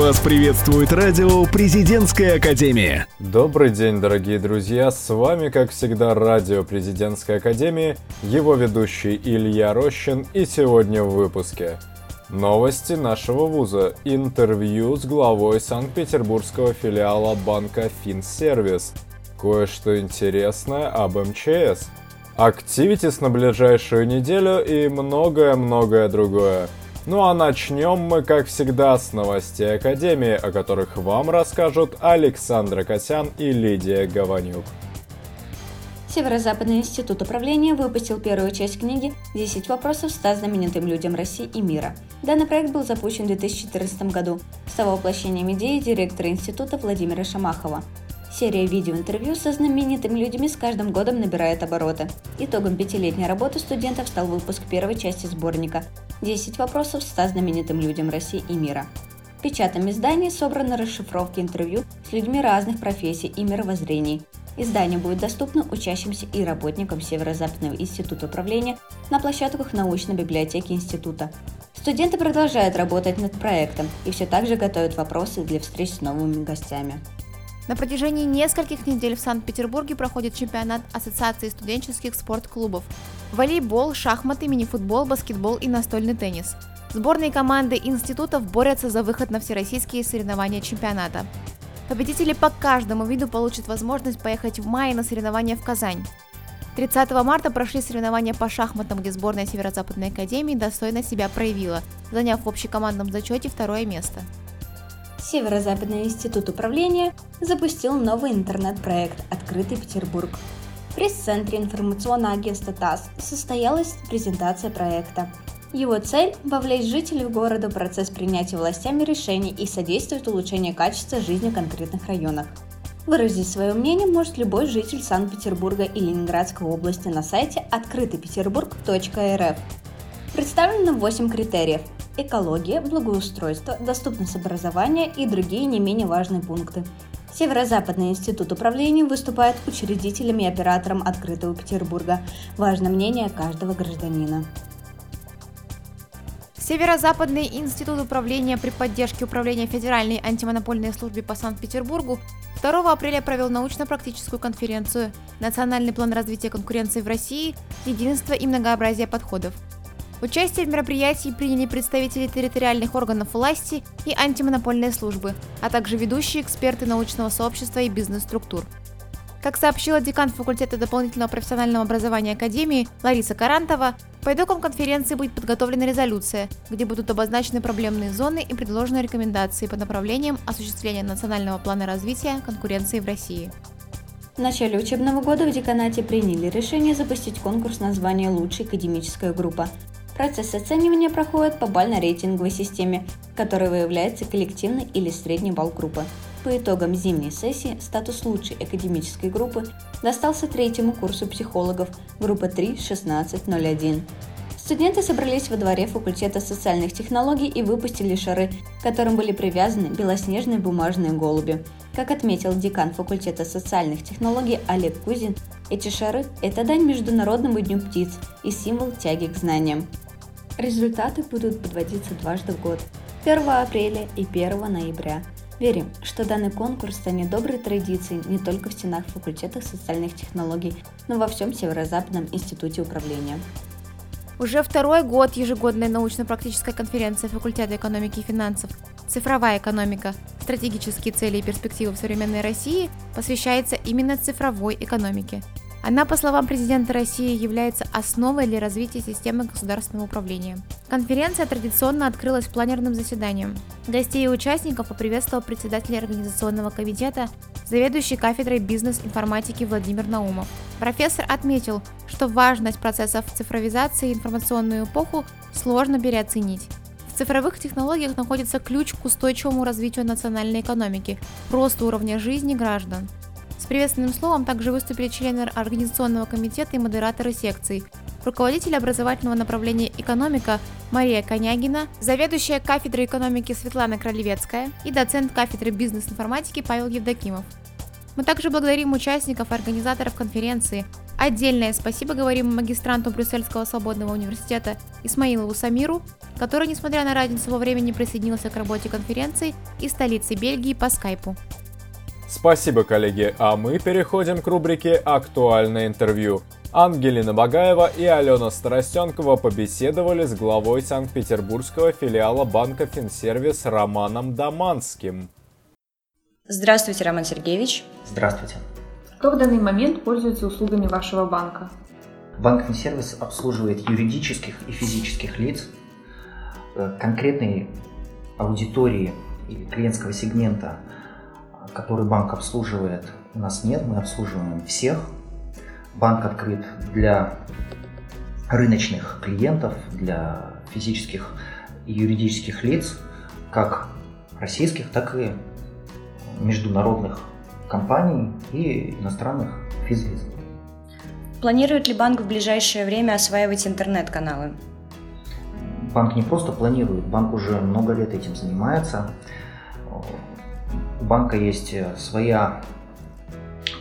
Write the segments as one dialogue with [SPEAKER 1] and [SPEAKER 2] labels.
[SPEAKER 1] Вас приветствует радио «Президентская академия».
[SPEAKER 2] Добрый день, дорогие друзья! С вами, как всегда, радио «Президентская академия», его ведущий Илья Рощин и сегодня в выпуске. Новости нашего вуза. Интервью с главой Санкт-Петербургского филиала банка Финсервис. Кое-что интересное об МЧС. Активитис на ближайшую неделю и многое-многое другое. Ну а начнем мы, как всегда, с новостей Академии, о которых вам расскажут Александра Косян и Лидия Гаванюк.
[SPEAKER 3] Северо-Западный институт управления выпустил первую часть книги «10 вопросов 100 знаменитым людям России и мира». Данный проект был запущен в 2014 году. Стал воплощением идеи директора института Владимира Шамахова. Серия видеоинтервью со знаменитыми людьми с каждым годом набирает обороты. Итогом пятилетней работы студентов стал выпуск первой части сборника 10 вопросов 100 знаменитым людям России и мира. В печатном издании собраны расшифровки интервью с людьми разных профессий и мировоззрений. Издание будет доступно учащимся и работникам Северо-Западного института управления на площадках научной библиотеки института. Студенты продолжают работать над проектом и все так же готовят вопросы для встреч с новыми гостями.
[SPEAKER 4] На протяжении нескольких недель в Санкт-Петербурге проходит чемпионат Ассоциации студенческих спортклубов. Волейбол, шахматы, мини-футбол, баскетбол и настольный теннис. Сборные команды институтов борются за выход на всероссийские соревнования чемпионата. Победители по каждому виду получат возможность поехать в мае на соревнования в Казань. 30 марта прошли соревнования по шахматам, где сборная Северо-Западной Академии достойно себя проявила, заняв в общекомандном зачете второе место.
[SPEAKER 3] Северо-Западный институт управления запустил новый интернет-проект «Открытый Петербург». В пресс-центре информационного агентства ТАСС состоялась презентация проекта. Его цель – вовлечь жителей города в процесс принятия властями решений и содействовать улучшению качества жизни в конкретных районах. Выразить свое мнение может любой житель Санкт-Петербурга и Ленинградской области на сайте открытыйпетербург.рф. Представлено 8 критериев – экология, благоустройство, доступность образования и другие не менее важные пункты. Северо-Западный институт управления выступает учредителем и оператором открытого Петербурга. Важно мнение каждого гражданина.
[SPEAKER 4] Северо-Западный институт управления при поддержке Управления Федеральной антимонопольной службы по Санкт-Петербургу 2 апреля провел научно-практическую конференцию «Национальный план развития конкуренции в России. Единство и многообразие подходов», Участие в мероприятии приняли представители территориальных органов власти и антимонопольной службы, а также ведущие эксперты научного сообщества и бизнес-структур. Как сообщила декан факультета дополнительного профессионального образования Академии Лариса Карантова, по итогам конференции будет подготовлена резолюция, где будут обозначены проблемные зоны и предложены рекомендации по направлениям осуществления национального плана развития конкуренции в России.
[SPEAKER 3] В начале учебного года в деканате приняли решение запустить конкурс на звание «Лучшая академическая группа». Процесс оценивания проходит по бально-рейтинговой системе, которой выявляется коллективный или средний балл группы. По итогам зимней сессии статус лучшей академической группы достался третьему курсу психологов группы 3.16.01. Студенты собрались во дворе факультета социальных технологий и выпустили шары, к которым были привязаны белоснежные бумажные голуби. Как отметил декан факультета социальных технологий Олег Кузин, эти шары – это дань Международному дню птиц и символ тяги к знаниям. Результаты будут подводиться дважды в год – 1 апреля и 1 ноября. Верим, что данный конкурс станет доброй традицией не только в стенах факультета социальных технологий, но во всем Северо-Западном институте управления.
[SPEAKER 4] Уже второй год ежегодная научно-практическая конференция факультета экономики и финансов «Цифровая экономика. Стратегические цели и перспективы в современной России» посвящается именно цифровой экономике – она, по словам президента России, является основой для развития системы государственного управления. Конференция традиционно открылась планерным заседанием. Гостей и участников поприветствовал председатель организационного комитета, заведующий кафедрой бизнес-информатики Владимир Наумов. Профессор отметил, что важность процессов цифровизации и информационную эпоху сложно переоценить. В цифровых технологиях находится ключ к устойчивому развитию национальной экономики, росту уровня жизни граждан – с приветственным словом также выступили члены организационного комитета и модераторы секций, руководитель образовательного направления «Экономика» Мария Конягина, заведующая кафедрой экономики Светлана Кролевецкая и доцент кафедры бизнес-информатики Павел Евдокимов. Мы также благодарим участников и организаторов конференции, Отдельное спасибо говорим магистранту Брюссельского свободного университета Исмаилову Самиру, который, несмотря на разницу во времени, присоединился к работе конференции из столицы Бельгии по скайпу.
[SPEAKER 2] Спасибо, коллеги, а мы переходим к рубрике «Актуальное интервью». Ангелина Багаева и Алена Старостенкова побеседовали с главой Санкт-Петербургского филиала банка Финсервис Романом Даманским.
[SPEAKER 5] Здравствуйте, Роман Сергеевич.
[SPEAKER 6] Здравствуйте.
[SPEAKER 7] Кто в данный момент пользуется услугами вашего банка?
[SPEAKER 6] Банк Финсервис обслуживает юридических и физических лиц, э, конкретной аудитории или клиентского сегмента, который банк обслуживает, у нас нет, мы обслуживаем всех. Банк открыт для рыночных клиентов, для физических и юридических лиц, как российских, так и международных компаний и иностранных физлиц.
[SPEAKER 5] Планирует ли банк в ближайшее время осваивать интернет-каналы?
[SPEAKER 6] Банк не просто планирует, банк уже много лет этим занимается. Банка есть своя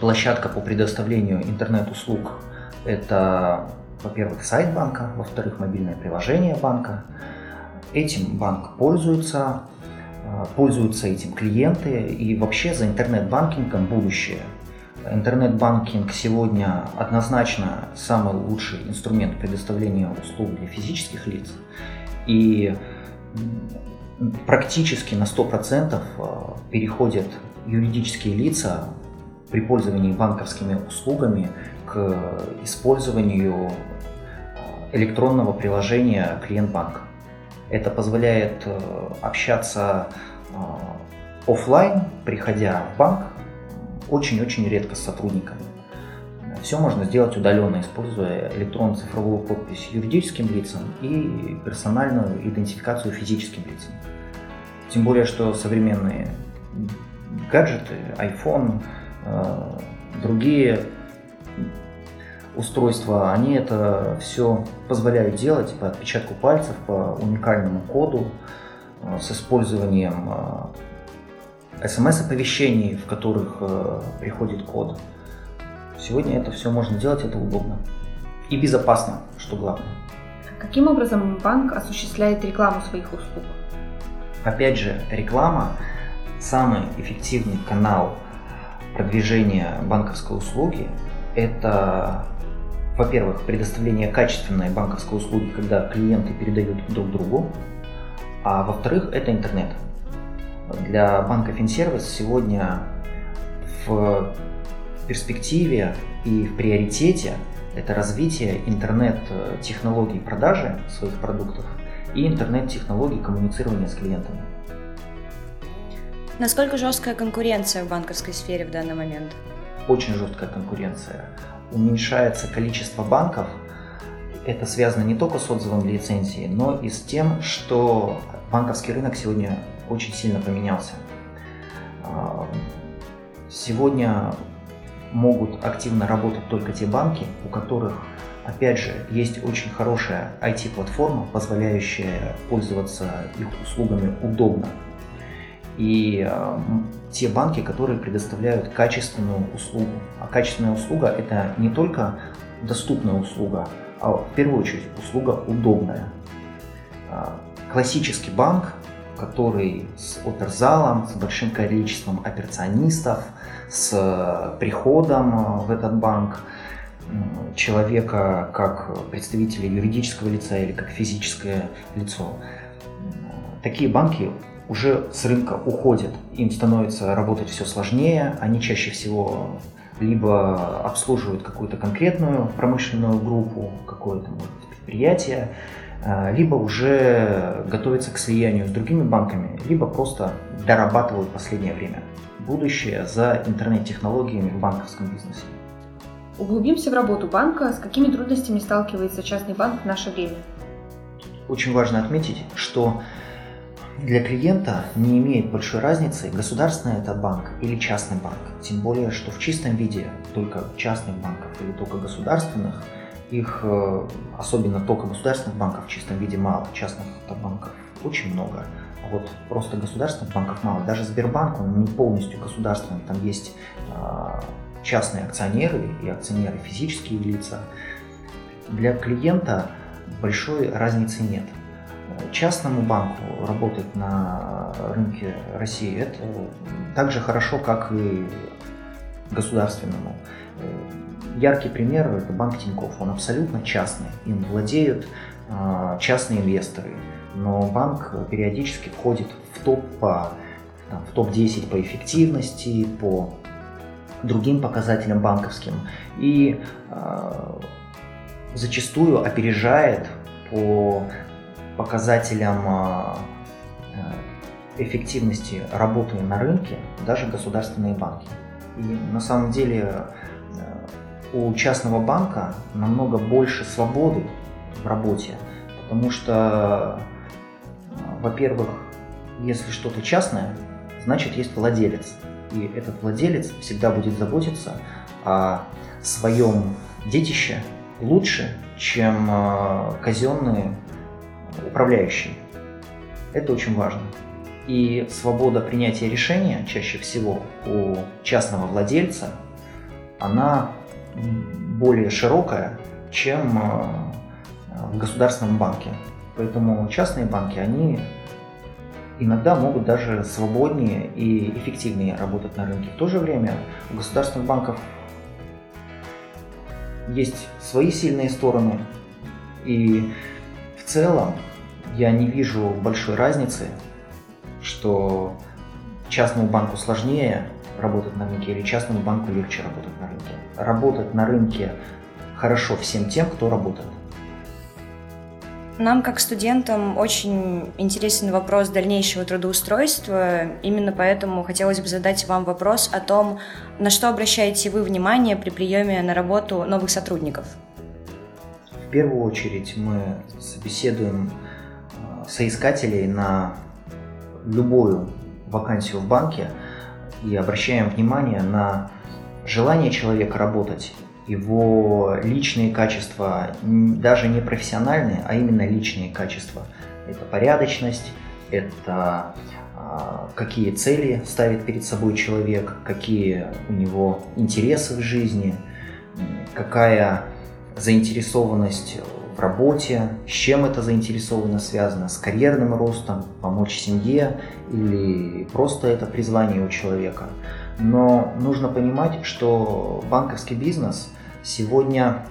[SPEAKER 6] площадка по предоставлению интернет-услуг. Это, во-первых, сайт банка, во-вторых, мобильное приложение банка. Этим банк пользуется, Э, пользуются этим клиенты и вообще за интернет-банкингом будущее. Интернет-банкинг сегодня однозначно самый лучший инструмент предоставления услуг для физических лиц. И практически на 100% э, переходят юридические лица при пользовании банковскими услугами к использованию э, электронного приложения клиент банка. Это позволяет э, общаться офлайн, приходя в банк, очень-очень редко с сотрудниками. Все можно сделать удаленно, используя электронно-цифровую подпись юридическим лицам и персональную идентификацию физическим лицам. Тем более, что современные гаджеты, iPhone, э, другие устройства, они это все позволяют делать по отпечатку пальцев, по уникальному коду, э, с использованием э, смс-оповещений, в которых приходит код. Сегодня это все можно делать, это удобно. И безопасно, что главное.
[SPEAKER 7] Каким образом банк осуществляет рекламу своих услуг?
[SPEAKER 6] Опять же, реклама – самый эффективный канал продвижения банковской услуги. Это во-первых, предоставление качественной банковской услуги, когда клиенты передают друг другу, а во-вторых, это интернет. Для банка Финсервис сегодня в перспективе и в приоритете это развитие интернет-технологий продажи своих продуктов и интернет-технологий коммуницирования с клиентами.
[SPEAKER 5] Насколько жесткая конкуренция в банковской сфере в данный момент?
[SPEAKER 6] Очень жесткая конкуренция уменьшается количество банков, это связано не только с отзывом лицензии, но и с тем, что банковский рынок сегодня очень сильно поменялся. А, сегодня могут активно работать только те банки, у которых, опять же, есть очень хорошая IT-платформа, позволяющая пользоваться их услугами удобно. И те банки, которые предоставляют качественную услугу. А качественная услуга – это не только доступная услуга, а в первую очередь услуга удобная. А, классический банк, который с оперзалом, с большим количеством операционистов, с приходом в этот банк человека как представителя юридического лица или как физическое лицо. Такие банки уже с рынка уходят. Им становится работать все сложнее, они чаще всего либо обслуживают какую-то конкретную промышленную группу, какое-то может предприятие, либо уже готовятся к слиянию с другими банками, либо просто дорабатывают последнее время будущее за интернет-технологиями в банковском бизнесе.
[SPEAKER 7] Углубимся в работу банка. С какими трудностями сталкивается частный банк в наше время?
[SPEAKER 6] Очень важно отметить, что для клиента не имеет большой разницы, государственный это банк или частный банк. Тем более, что в чистом виде только частных банков или только государственных, их, э, особенно только государственных банков в чистом виде мало, частных банков очень много. А вот просто государственных банков мало. Даже Сбербанк, он не полностью государственный, там есть э, частные акционеры и акционеры физические лица. Для клиента большой разницы нет. Частному банку работать на рынке России это так же хорошо, как и государственному. Яркий пример – это банк Тинькофф. Он абсолютно частный. Им владеют а, частные инвесторы. Но банк периодически входит в топ по там, в топ-10 по эффективности, по другим показателям банковским и э, зачастую опережает по показателям э, эффективности работы на рынке даже государственные банки. И на самом деле у частного банка намного больше свободы в работе, потому что, во-первых, если что-то частное, значит есть владелец. И этот владелец всегда будет заботиться о своем детище лучше, чем э, казенные управляющие. Это очень важно. И свобода принятия решения чаще всего у частного владельца, она более широкая, чем э, в государственном банке. Поэтому частные банки, они иногда могут даже свободнее и эффективнее работать на рынке. В то же время у государственных банков есть свои сильные стороны, и в целом я не вижу большой разницы, что частному банку сложнее работать на рынке или частному банку легче работать на рынке. Работать на рынке хорошо всем тем, кто работает.
[SPEAKER 5] Нам, как студентам, очень интересен вопрос дальнейшего трудоустройства. Именно поэтому хотелось бы задать вам вопрос о том, на что обращаете вы внимание при приеме на работу новых сотрудников.
[SPEAKER 6] В первую очередь мы собеседуем э, соискателей на любую вакансию в банке и обращаем внимание на желание человека работать его личные качества, даже не профессиональные, а именно личные качества. Это порядочность, это а, какие цели ставит перед собой человек, какие у него интересы в жизни, какая заинтересованность работе, с чем эта заинтересованность связана, с карьерным ростом, помочь семье или просто это призвание у человека. Но нужно понимать, что банковский бизнес сегодня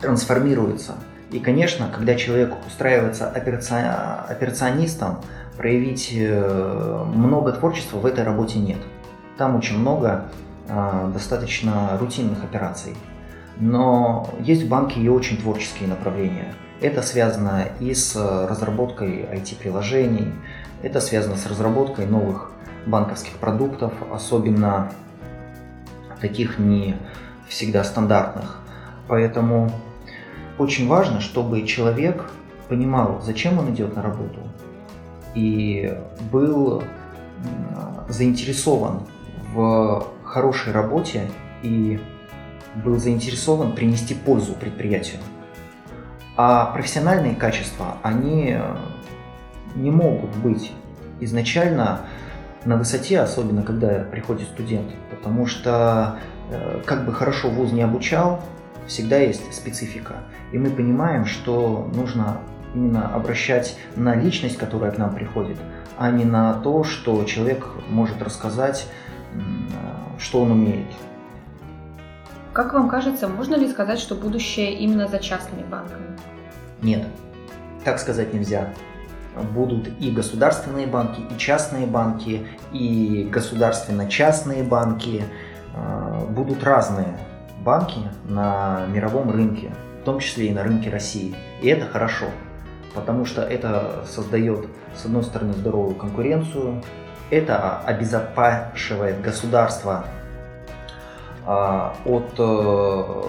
[SPEAKER 6] трансформируется. И, конечно, когда человек устраивается операционистом, проявить э, много творчества в этой работе нет. Там очень много э, достаточно рутинных операций. Но есть в банке и очень творческие направления. Это связано и с разработкой IT-приложений, это связано с разработкой новых банковских продуктов, особенно таких не всегда стандартных. Поэтому очень важно, чтобы человек понимал, зачем он идет на работу, и был заинтересован в хорошей работе и был заинтересован принести пользу предприятию. А профессиональные качества, они не могут быть изначально на высоте, особенно когда приходит студент, потому что Э, как бы хорошо вуз не обучал, всегда есть специфика. И мы понимаем, что нужно именно обращать на личность, которая к нам приходит, а не на то, что человек может рассказать, что он умеет.
[SPEAKER 7] Как вам кажется, можно ли сказать, что будущее именно за частными банками?
[SPEAKER 6] Нет, так сказать нельзя. Будут и государственные банки, и частные банки, и государственно-частные банки – а, будут разные банки на мировом рынке, в том числе и на рынке России. И это хорошо, потому что это создает, с одной стороны, здоровую конкуренцию, это обезопасивает государство от э,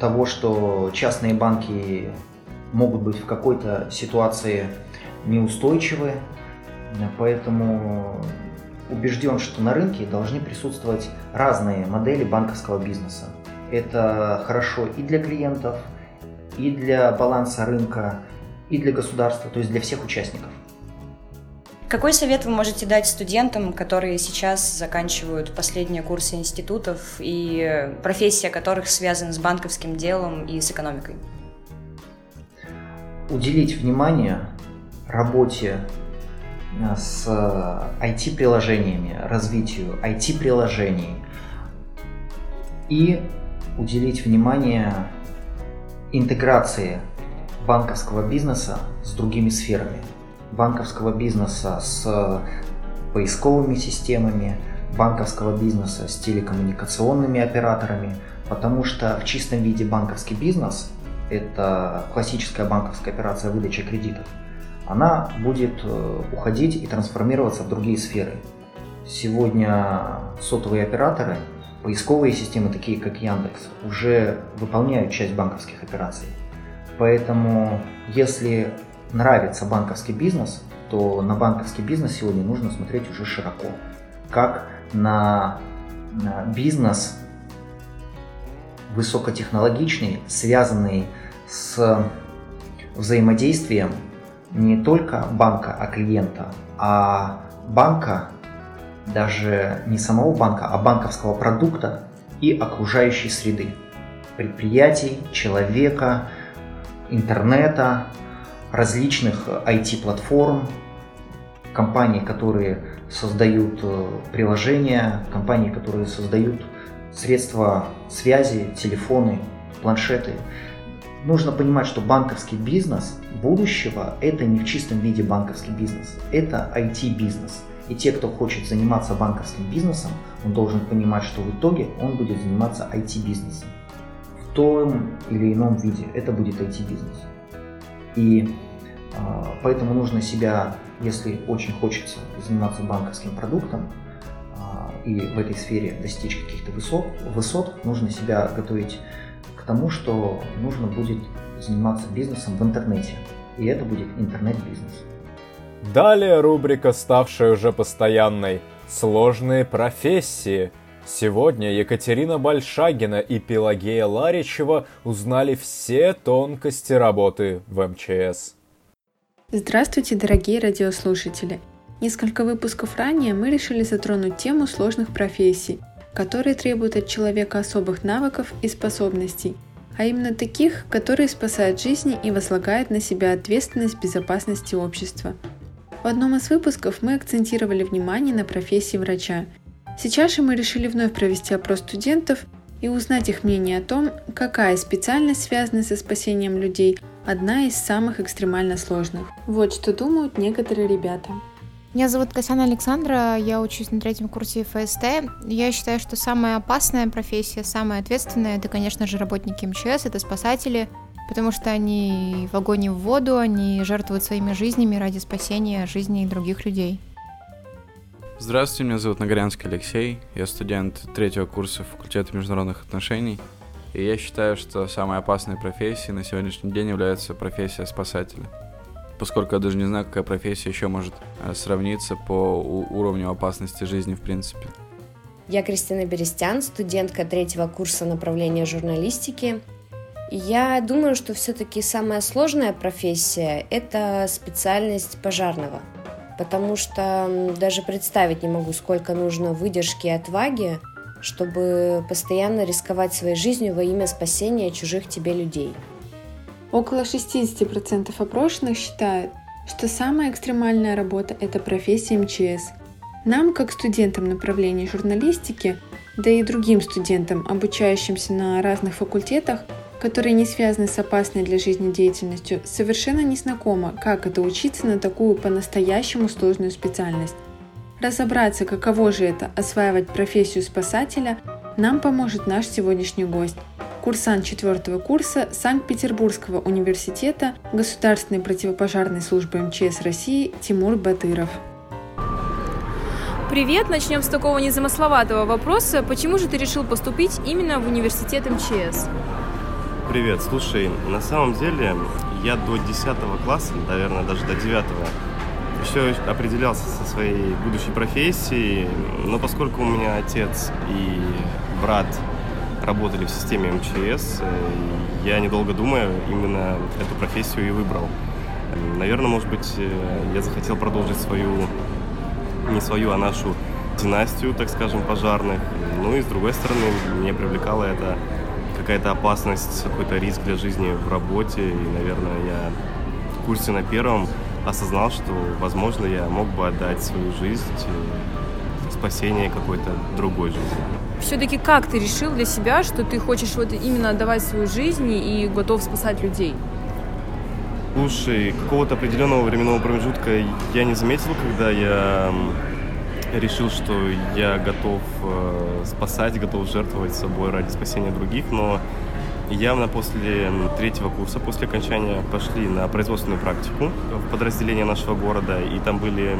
[SPEAKER 6] того, что частные банки могут быть в какой-то ситуации неустойчивы, поэтому убежден, что на рынке должны присутствовать разные модели банковского бизнеса. Это хорошо и для клиентов, и для баланса рынка, и для государства, то есть для всех участников.
[SPEAKER 5] Какой совет вы можете дать студентам, которые сейчас заканчивают последние курсы институтов и профессия которых связана с банковским делом и с экономикой?
[SPEAKER 6] Уделить внимание работе э, с IT-приложениями, развитию IT-приложений и уделить внимание интеграции банковского бизнеса с другими сферами – банковского бизнеса с поисковыми системами, банковского бизнеса с телекоммуникационными операторами, потому что в чистом виде банковский бизнес – это классическая банковская операция выдачи кредитов, она будет э, уходить и трансформироваться в другие сферы. Сегодня сотовые операторы, поисковые системы, такие как Яндекс, уже выполняют часть банковских операций. Поэтому, если нравится банковский бизнес, то на банковский бизнес сегодня нужно смотреть уже широко. Как на, на бизнес высокотехнологичный, связанный с взаимодействием не только банка, а клиента, а банка, даже не самого банка, а банковского продукта и окружающей среды, предприятий, человека, интернета, различных IT-платформ, компаний, которые создают э, приложения, компаний, которые создают средства связи, телефоны, планшеты. Нужно понимать, что банковский бизнес будущего – это не в чистом виде банковский бизнес, это IT-бизнес. И те, кто хочет заниматься банковским бизнесом, он должен понимать, что в итоге он будет заниматься IT-бизнесом. В том или ином виде это будет IT-бизнес. И а, поэтому нужно себя, если очень хочется заниматься банковским продуктом а, и в этой сфере достичь каких-то высот, высот, нужно себя готовить к тому, что нужно будет заниматься бизнесом в интернете. И это будет интернет-бизнес.
[SPEAKER 2] Далее рубрика, ставшая уже постоянной «Сложные профессии». Сегодня Екатерина Большагина и Пелагея Ларичева узнали все тонкости работы в МЧС.
[SPEAKER 8] Здравствуйте, дорогие радиослушатели! Несколько выпусков ранее мы решили затронуть тему сложных профессий, которые требуют от человека особых навыков и способностей, а именно таких, которые спасают жизни и возлагают на себя ответственность безопасности общества. В одном из выпусков мы акцентировали внимание на профессии врача – Сейчас же мы решили вновь провести опрос студентов и узнать их мнение о том, какая специальность, связанная со спасением людей, одна из самых экстремально сложных. Вот что думают некоторые ребята.
[SPEAKER 4] Меня зовут Касяна Александра, я учусь на третьем курсе ФСТ. Я считаю, что самая опасная профессия, самая ответственная, это, конечно же, работники МЧС, это спасатели, потому что они в огонь и в воду, они жертвуют своими жизнями ради спасения жизней других людей.
[SPEAKER 9] Здравствуйте, меня зовут Нагорянский Алексей, я студент третьего курса факультета международных отношений, и я считаю, что самой опасной профессией на сегодняшний день является профессия спасателя. Поскольку я даже не знаю, какая профессия еще может э, сравниться по уровню опасности жизни в принципе.
[SPEAKER 10] Я Кристина Берестян, студентка третьего курса направления журналистики. Я думаю, что все-таки самая сложная профессия – это специальность пожарного – потому что даже представить не могу, сколько нужно выдержки и отваги, чтобы постоянно рисковать своей жизнью во имя спасения чужих тебе людей.
[SPEAKER 8] Около 60% опрошенных считают, что самая экстремальная работа – это профессия МЧС. Нам, как студентам направления журналистики, да и другим студентам, обучающимся на разных факультетах, которые не связаны с опасной для жизни деятельностью, совершенно не знакомо, как это учиться на такую по-настоящему сложную специальность. Разобраться, каково же это осваивать профессию спасателя, нам поможет наш сегодняшний гость, курсант четвертого курса Санкт-Петербургского университета Государственной противопожарной службы МЧС России Тимур Батыров.
[SPEAKER 11] Привет! Начнем с такого незамысловатого вопроса. Почему же ты решил поступить именно в университет МЧС?
[SPEAKER 12] Привет, слушай, на самом деле я до 10 класса, наверное, даже до 9 все определялся со своей будущей профессией, но поскольку у меня отец и брат работали в системе МЧС, я, недолго думая, именно эту профессию и выбрал. Наверное, может быть, э, я захотел продолжить свою, не свою, а нашу династию, так скажем, пожарных. Ну и с другой стороны, мне привлекала это какая-то опасность, какой-то риск для жизни в работе. И, наверное, я в курсе на первом осознал, что, возможно, я мог бы отдать свою жизнь в спасение какой-то другой жизни.
[SPEAKER 11] Все-таки как ты решил для себя, что ты хочешь вот именно отдавать свою жизнь и готов спасать людей?
[SPEAKER 12] Слушай, какого-то определенного временного промежутка я не заметил, когда я решил, что я готов э, спасать, готов жертвовать собой ради спасения других, но явно после третьего курса, после окончания, пошли на производственную практику в подразделение нашего города, и там были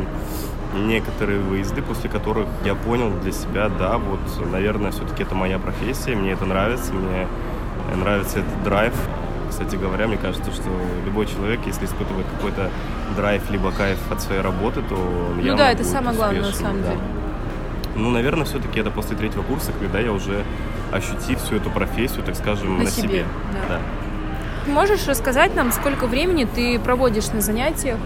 [SPEAKER 12] некоторые выезды, после которых я понял для себя, да, вот, наверное, все-таки это моя профессия, мне это нравится, мне нравится этот драйв, кстати говоря, мне кажется, что любой человек, если испытывает какой-то драйв либо кайф от своей работы, то он
[SPEAKER 11] Ну да, это самое главное на самом
[SPEAKER 12] да.
[SPEAKER 11] деле.
[SPEAKER 12] Ну, наверное, все-таки это после третьего курса, когда я уже ощутив всю эту профессию, так скажем,
[SPEAKER 11] На
[SPEAKER 12] на,
[SPEAKER 11] себе, да.
[SPEAKER 12] Да.
[SPEAKER 11] Можешь рассказать нам, сколько времени ты проводишь на занятиях?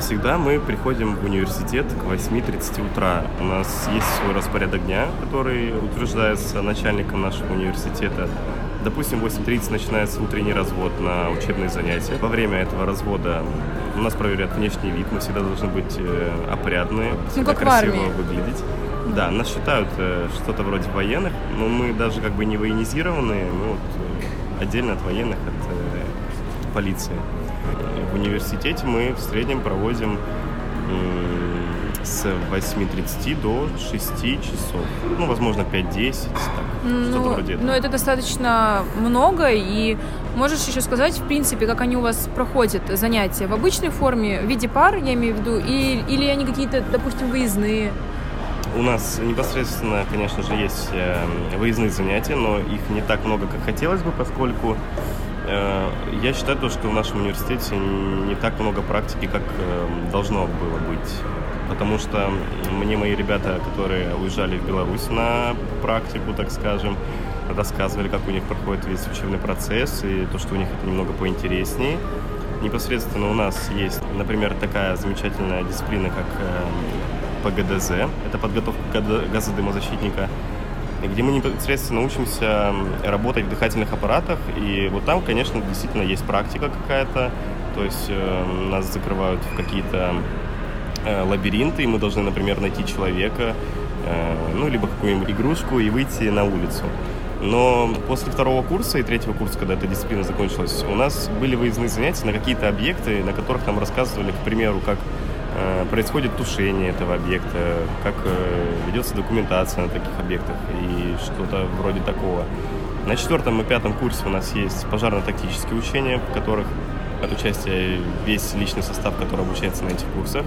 [SPEAKER 12] Всегда мы приходим в университет к 8.30 утра. У нас есть свой распорядок дня, который утверждается начальником нашего университета. Допустим, в 8.30 начинается утренний развод на учебные занятия. Во время этого развода у нас проверяют внешний вид, мы всегда должны быть э, опрятные, всегда
[SPEAKER 11] как
[SPEAKER 12] красиво выглядеть. Да, нас считают э, что-то вроде военных, но мы даже как бы не военизированные, мы вот э, отдельно от военных, от полиции. В университете мы в среднем проводим с 8.30 до 6 часов. Ну, возможно, 5-10, так, что-то
[SPEAKER 11] Ну,
[SPEAKER 12] вроде этого.
[SPEAKER 11] ну, это достаточно много, и можешь еще сказать, в принципе, как они у вас проходят занятия? В обычной форме, в виде пар, я имею в виду, и, или они какие-то, допустим, выездные?
[SPEAKER 12] У нас непосредственно, конечно же, есть э, выездные занятия, но их не так много, как хотелось бы, поскольку э, я считаю, то, что в нашем университете не так много практики, как э, должно было быть. Потому что мне мои ребята, которые уезжали в Беларусь на практику, так скажем, рассказывали, как у них проходит весь учебный процесс, и то, что у них это немного поинтереснее. Непосредственно у нас есть, например, такая замечательная дисциплина, как э, ПГДЗ, это подготовка газодымозащитника, где мы непосредственно учимся работать в дыхательных аппаратах, и вот там, конечно, действительно есть практика какая-то, то есть э, нас закрывают в какие-то э, лабиринты, и мы должны, например, найти человека, э, ну, либо какую-нибудь игрушку и выйти на улицу. Но после второго курса и третьего курса, когда эта дисциплина закончилась, у нас были выездные занятия на какие-то объекты, на которых нам рассказывали, к примеру, как э, происходит тушение этого объекта, как э, ведется документация на таких объектах и что-то вроде такого. На четвертом и пятом курсе у нас есть пожарно-тактические учения, в которых от участия весь личный состав, который обучается на этих курсах.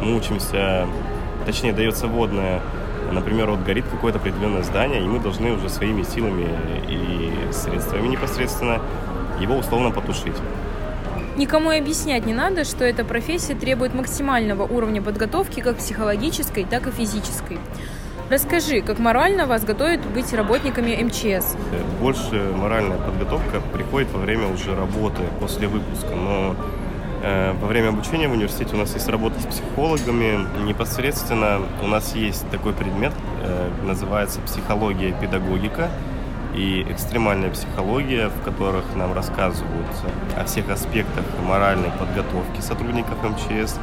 [SPEAKER 12] Мы учимся, точнее, дается вводная, например, вот горит какое-то определенное здание, и мы должны уже своими силами и средствами непосредственно его условно потушить.
[SPEAKER 11] Никому и объяснять не надо, что эта профессия требует максимального уровня подготовки как психологической, так и физической. Расскажи, как морально вас готовят быть работниками МЧС?
[SPEAKER 12] Больше моральная подготовка приходит во время уже работы, после выпуска. Но э, во время обучения в университете у нас есть работа с психологами. Непосредственно у нас есть такой предмет, э, называется психология и педагогика и экстремальная психология, в которых нам рассказывают о всех аспектах моральной подготовки сотрудников МЧС,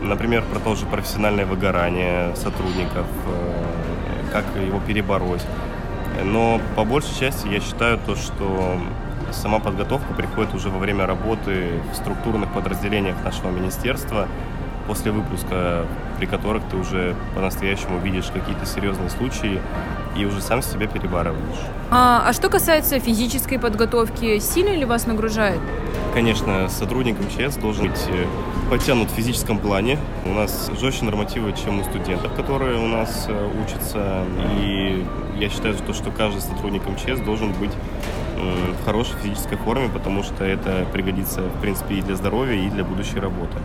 [SPEAKER 12] Например, про то же профессиональное выгорание сотрудников, э, как его перебороть. Но по большей части я считаю то, что сама подготовка приходит уже во время работы в структурных подразделениях нашего министерства после выпуска, при которых ты уже по-настоящему видишь какие-то серьезные случаи и уже сам себя перебарываешь.
[SPEAKER 11] А, а что касается физической подготовки, сильно ли вас нагружает?
[SPEAKER 12] Конечно, сотрудник МЧС должен быть э, подтянут в физическом плане. У нас жестче нормативы, чем у студентов, которые у нас э, учатся. И я считаю, что, что каждый сотрудник МЧС должен быть м, в хорошей физической форме, потому что это пригодится, в принципе, и для здоровья, и для будущей работы.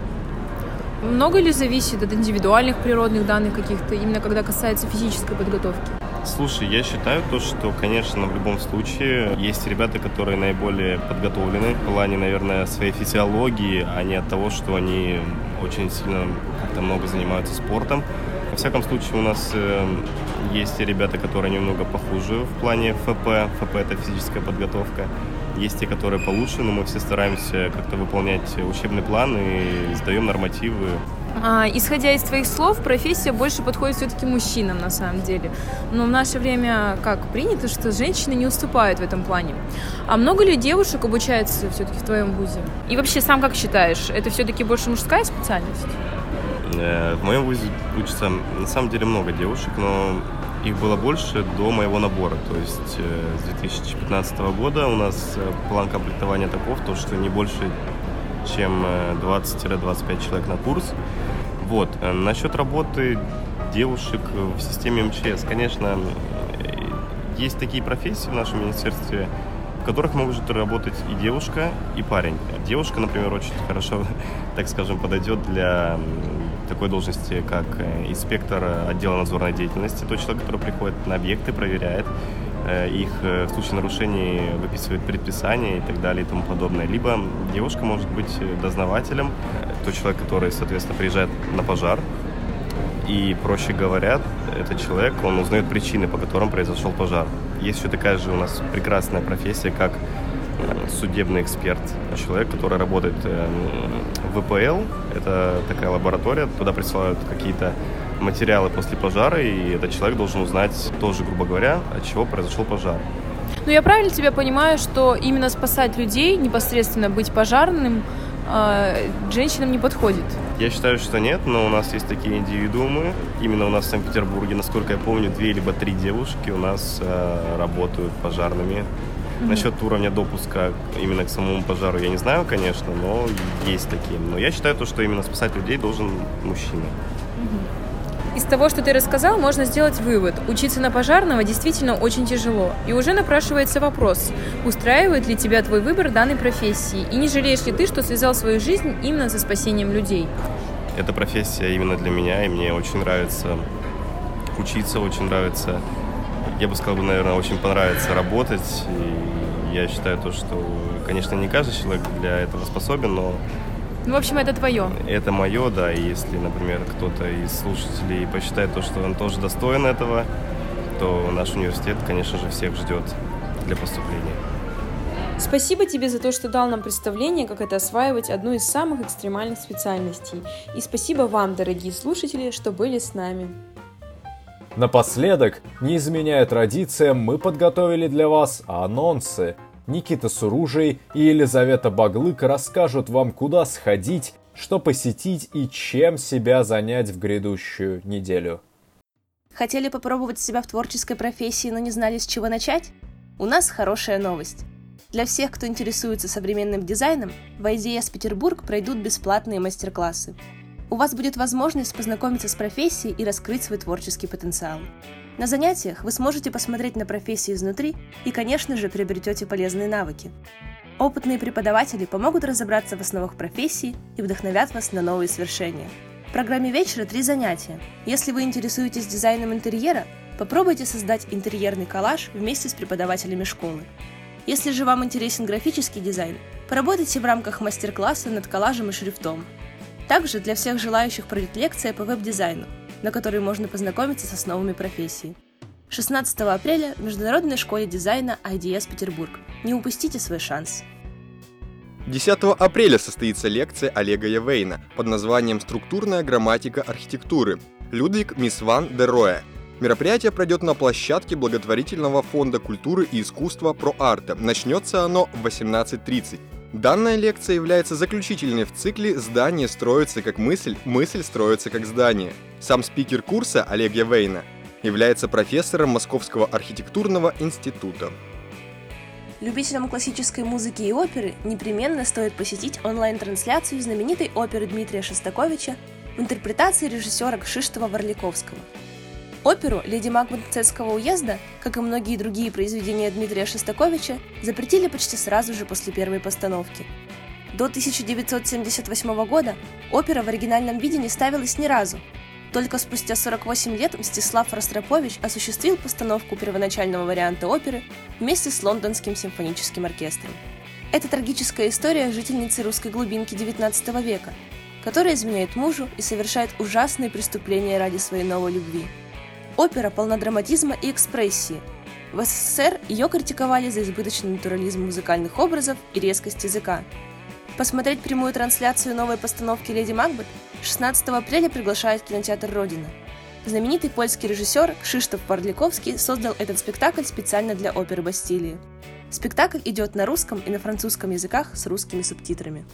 [SPEAKER 11] Много ли зависит от индивидуальных природных данных каких-то, именно когда касается физической подготовки?
[SPEAKER 12] Слушай, я считаю то, что, конечно, в любом случае есть ребята, которые наиболее подготовлены в плане, наверное, своей физиологии, а не от того, что они очень сильно как-то много занимаются спортом. Во всяком случае, у нас э, есть ребята, которые немного похуже в плане ФП. ФП – это физическая подготовка. Есть те, которые получше, но мы все стараемся как-то выполнять учебный план и сдаем нормативы.
[SPEAKER 11] А, исходя из твоих слов, профессия больше подходит все-таки мужчинам на самом деле. Но в наше время как принято, что женщины не уступают в этом плане. А много ли девушек обучается все-таки в твоем вузе? И вообще сам как считаешь, это все-таки больше мужская специальность?
[SPEAKER 12] Э, в моем вузе учатся на самом деле много девушек, но их было больше до моего набора. То есть э, с 2015 года у нас э, план комплектования таков, то, что не больше, чем 20-25 человек на курс. Вот. Насчет работы девушек в системе МЧС, конечно, есть такие профессии в нашем министерстве, в которых может работать и девушка, и парень. Девушка, например, очень хорошо, так скажем, подойдет для такой должности, как э, инспектор отдела надзорной деятельности, тот человек, который приходит на объекты, проверяет э, их э, в случае нарушений выписывает предписания и так далее и тому подобное. Либо девушка может быть дознавателем, тот человек, который, соответственно, приезжает на пожар, и, проще говоря, этот человек, он узнает причины, по которым произошел пожар. Есть еще такая же у нас прекрасная профессия, как судебный эксперт, человек, который работает э, в ВПЛ, это такая лаборатория, туда присылают какие-то материалы после пожара, и этот человек должен узнать тоже, грубо говоря, от чего произошел пожар.
[SPEAKER 11] Ну, я правильно тебя понимаю, что именно спасать людей, непосредственно быть пожарным, э, женщинам не подходит?
[SPEAKER 12] Я считаю, что нет, но у нас есть такие индивидуумы. Именно у нас в Санкт-Петербурге, насколько я помню, две либо три девушки у нас э, работают пожарными Mm-hmm. Насчет уровня допуска именно к самому пожару я не знаю, конечно, но есть такие. Но я считаю то, что именно спасать людей должен мужчина.
[SPEAKER 11] Из того, что ты рассказал, можно сделать вывод. Учиться на пожарного действительно очень тяжело. И уже напрашивается вопрос, устраивает ли тебя твой выбор данной профессии? И не жалеешь ли ты, что связал свою жизнь именно со спасением людей?
[SPEAKER 12] Эта профессия именно для меня, и мне очень нравится учиться, очень нравится я бы сказал, наверное, очень понравится работать. И я считаю то, что, конечно, не каждый человек для этого способен, но
[SPEAKER 11] ну, в общем, это твое.
[SPEAKER 12] Это мое, да. И если, например, кто-то из слушателей посчитает то, что он тоже достоин этого, то наш университет, конечно же, всех ждет для поступления.
[SPEAKER 11] Спасибо тебе за то, что дал нам представление, как это осваивать одну из самых экстремальных специальностей. И спасибо вам, дорогие слушатели, что были с нами.
[SPEAKER 2] Напоследок, не изменяя традициям, мы подготовили для вас анонсы. Никита Суружий и Елизавета Баглык расскажут вам, куда сходить, что посетить и чем себя занять в грядущую неделю.
[SPEAKER 13] Хотели попробовать себя в творческой профессии, но не знали, с чего начать? У нас хорошая новость. Для всех, кто интересуется современным дизайном, в IDS Петербург пройдут бесплатные мастер-классы у вас будет возможность познакомиться с профессией и раскрыть свой творческий потенциал. На занятиях вы сможете посмотреть на профессию изнутри и, конечно же, приобретете полезные навыки. Опытные преподаватели помогут разобраться в основах профессии и вдохновят вас на новые свершения. В программе вечера три занятия. Если вы интересуетесь дизайном интерьера, попробуйте создать интерьерный коллаж вместе с преподавателями школы. Если же вам интересен графический дизайн, поработайте в рамках мастер-класса над коллажем и шрифтом – также для всех желающих пройдет лекция по веб-дизайну, на которой можно познакомиться с основами профессии. 16 апреля в Международной школе дизайна IDS Петербург. Не упустите свой шанс.
[SPEAKER 14] 10 апреля состоится лекция Олега Явейна под названием «Структурная грамматика архитектуры» Людвиг Мисван де Роя. Мероприятие пройдет на площадке благотворительного фонда культуры и искусства ProArte. Начнется оно в 18.30. Данная лекция является заключительной в цикле «Здание строится как мысль, мысль строится как здание». Сам спикер курса Олег Явейна является профессором Московского архитектурного института.
[SPEAKER 13] Любителям классической музыки и оперы непременно стоит посетить онлайн-трансляцию знаменитой оперы Дмитрия Шостаковича в интерпретации режиссера Кшиштова-Варликовского – Оперу «Леди Макбет уезда», как и многие другие произведения Дмитрия Шостаковича, запретили почти сразу же после первой постановки. До 1978 года опера в оригинальном виде не ставилась ни разу. Только спустя 48 лет Мстислав Ростропович осуществил постановку первоначального варианта оперы вместе с Лондонским симфоническим оркестром. Это трагическая история жительницы русской глубинки XIX века, которая изменяет мужу и совершает ужасные преступления ради своей новой любви. Опера полна драматизма и экспрессии. В СССР ее критиковали за избыточный натурализм музыкальных образов и резкость языка. Посмотреть прямую трансляцию новой постановки «Леди Макбет» 16 апреля приглашает кинотеатр «Родина». Знаменитый польский режиссер Кшиштоф Парликовский создал этот спектакль специально для оперы «Бастилии». Спектакль идет на русском и на французском языках с русскими субтитрами.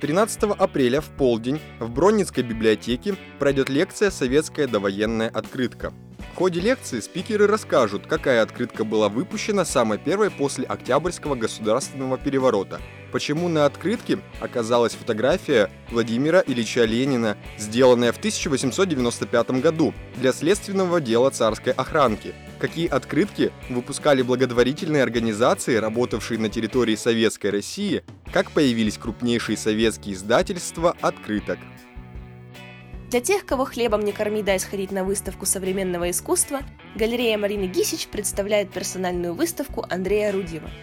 [SPEAKER 14] 13 апреля в полдень в Бронницкой библиотеке пройдет лекция «Советская довоенная открытка». В ходе лекции спикеры расскажут, какая открытка была выпущена самой первой после Октябрьского государственного переворота – почему на открытке оказалась фотография Владимира Ильича Ленина, сделанная в 1895 году для следственного дела царской охранки, какие открытки выпускали благотворительные организации, работавшие на территории Советской России, как появились крупнейшие советские издательства открыток.
[SPEAKER 13] Для тех, кого хлебом не корми, дай сходить на выставку современного искусства, галерея Марины Гисич представляет персональную выставку Андрея Рудьева –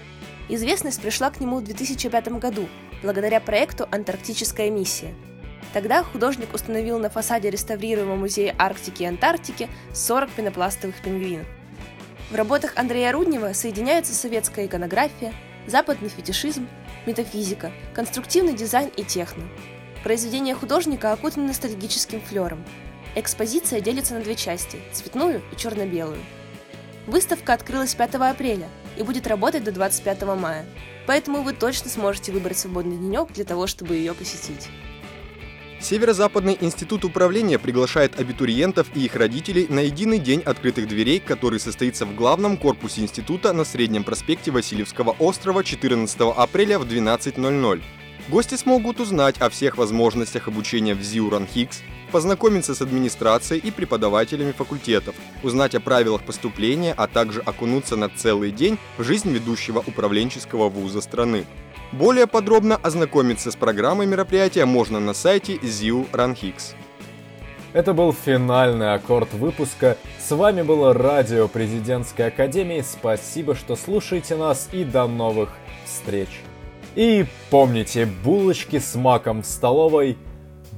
[SPEAKER 13] Известность пришла к нему в 2005 году, благодаря проекту «Антарктическая миссия». Тогда художник установил на фасаде реставрируемого музея Арктики и Антарктики 40 пенопластовых пингвинов. В работах Андрея Руднева соединяются советская иконография, западный фетишизм, метафизика, конструктивный дизайн и техно. Произведения художника окутаны ностальгическим флером. Экспозиция делится на две части – цветную и черно-белую. Выставка открылась 5 апреля – и будет работать до 25 мая. Поэтому вы точно сможете выбрать свободный денек для того, чтобы ее посетить.
[SPEAKER 14] Северо-Западный институт управления приглашает абитуриентов и их родителей на единый день открытых дверей, который состоится в главном корпусе института на Среднем проспекте Васильевского острова 14 апреля в 12.00. Гости смогут узнать о всех возможностях обучения в ЗИУ РАНХИКС, познакомиться с администрацией и преподавателями факультетов, узнать о правилах поступления, а также окунуться на целый день в жизнь ведущего управленческого вуза страны. Более подробно ознакомиться с программой мероприятия можно на сайте ZIU RunHix.
[SPEAKER 2] Это был финальный аккорд выпуска. С вами было радио Президентской Академии. Спасибо, что слушаете нас и до новых встреч. И помните, булочки с маком в столовой –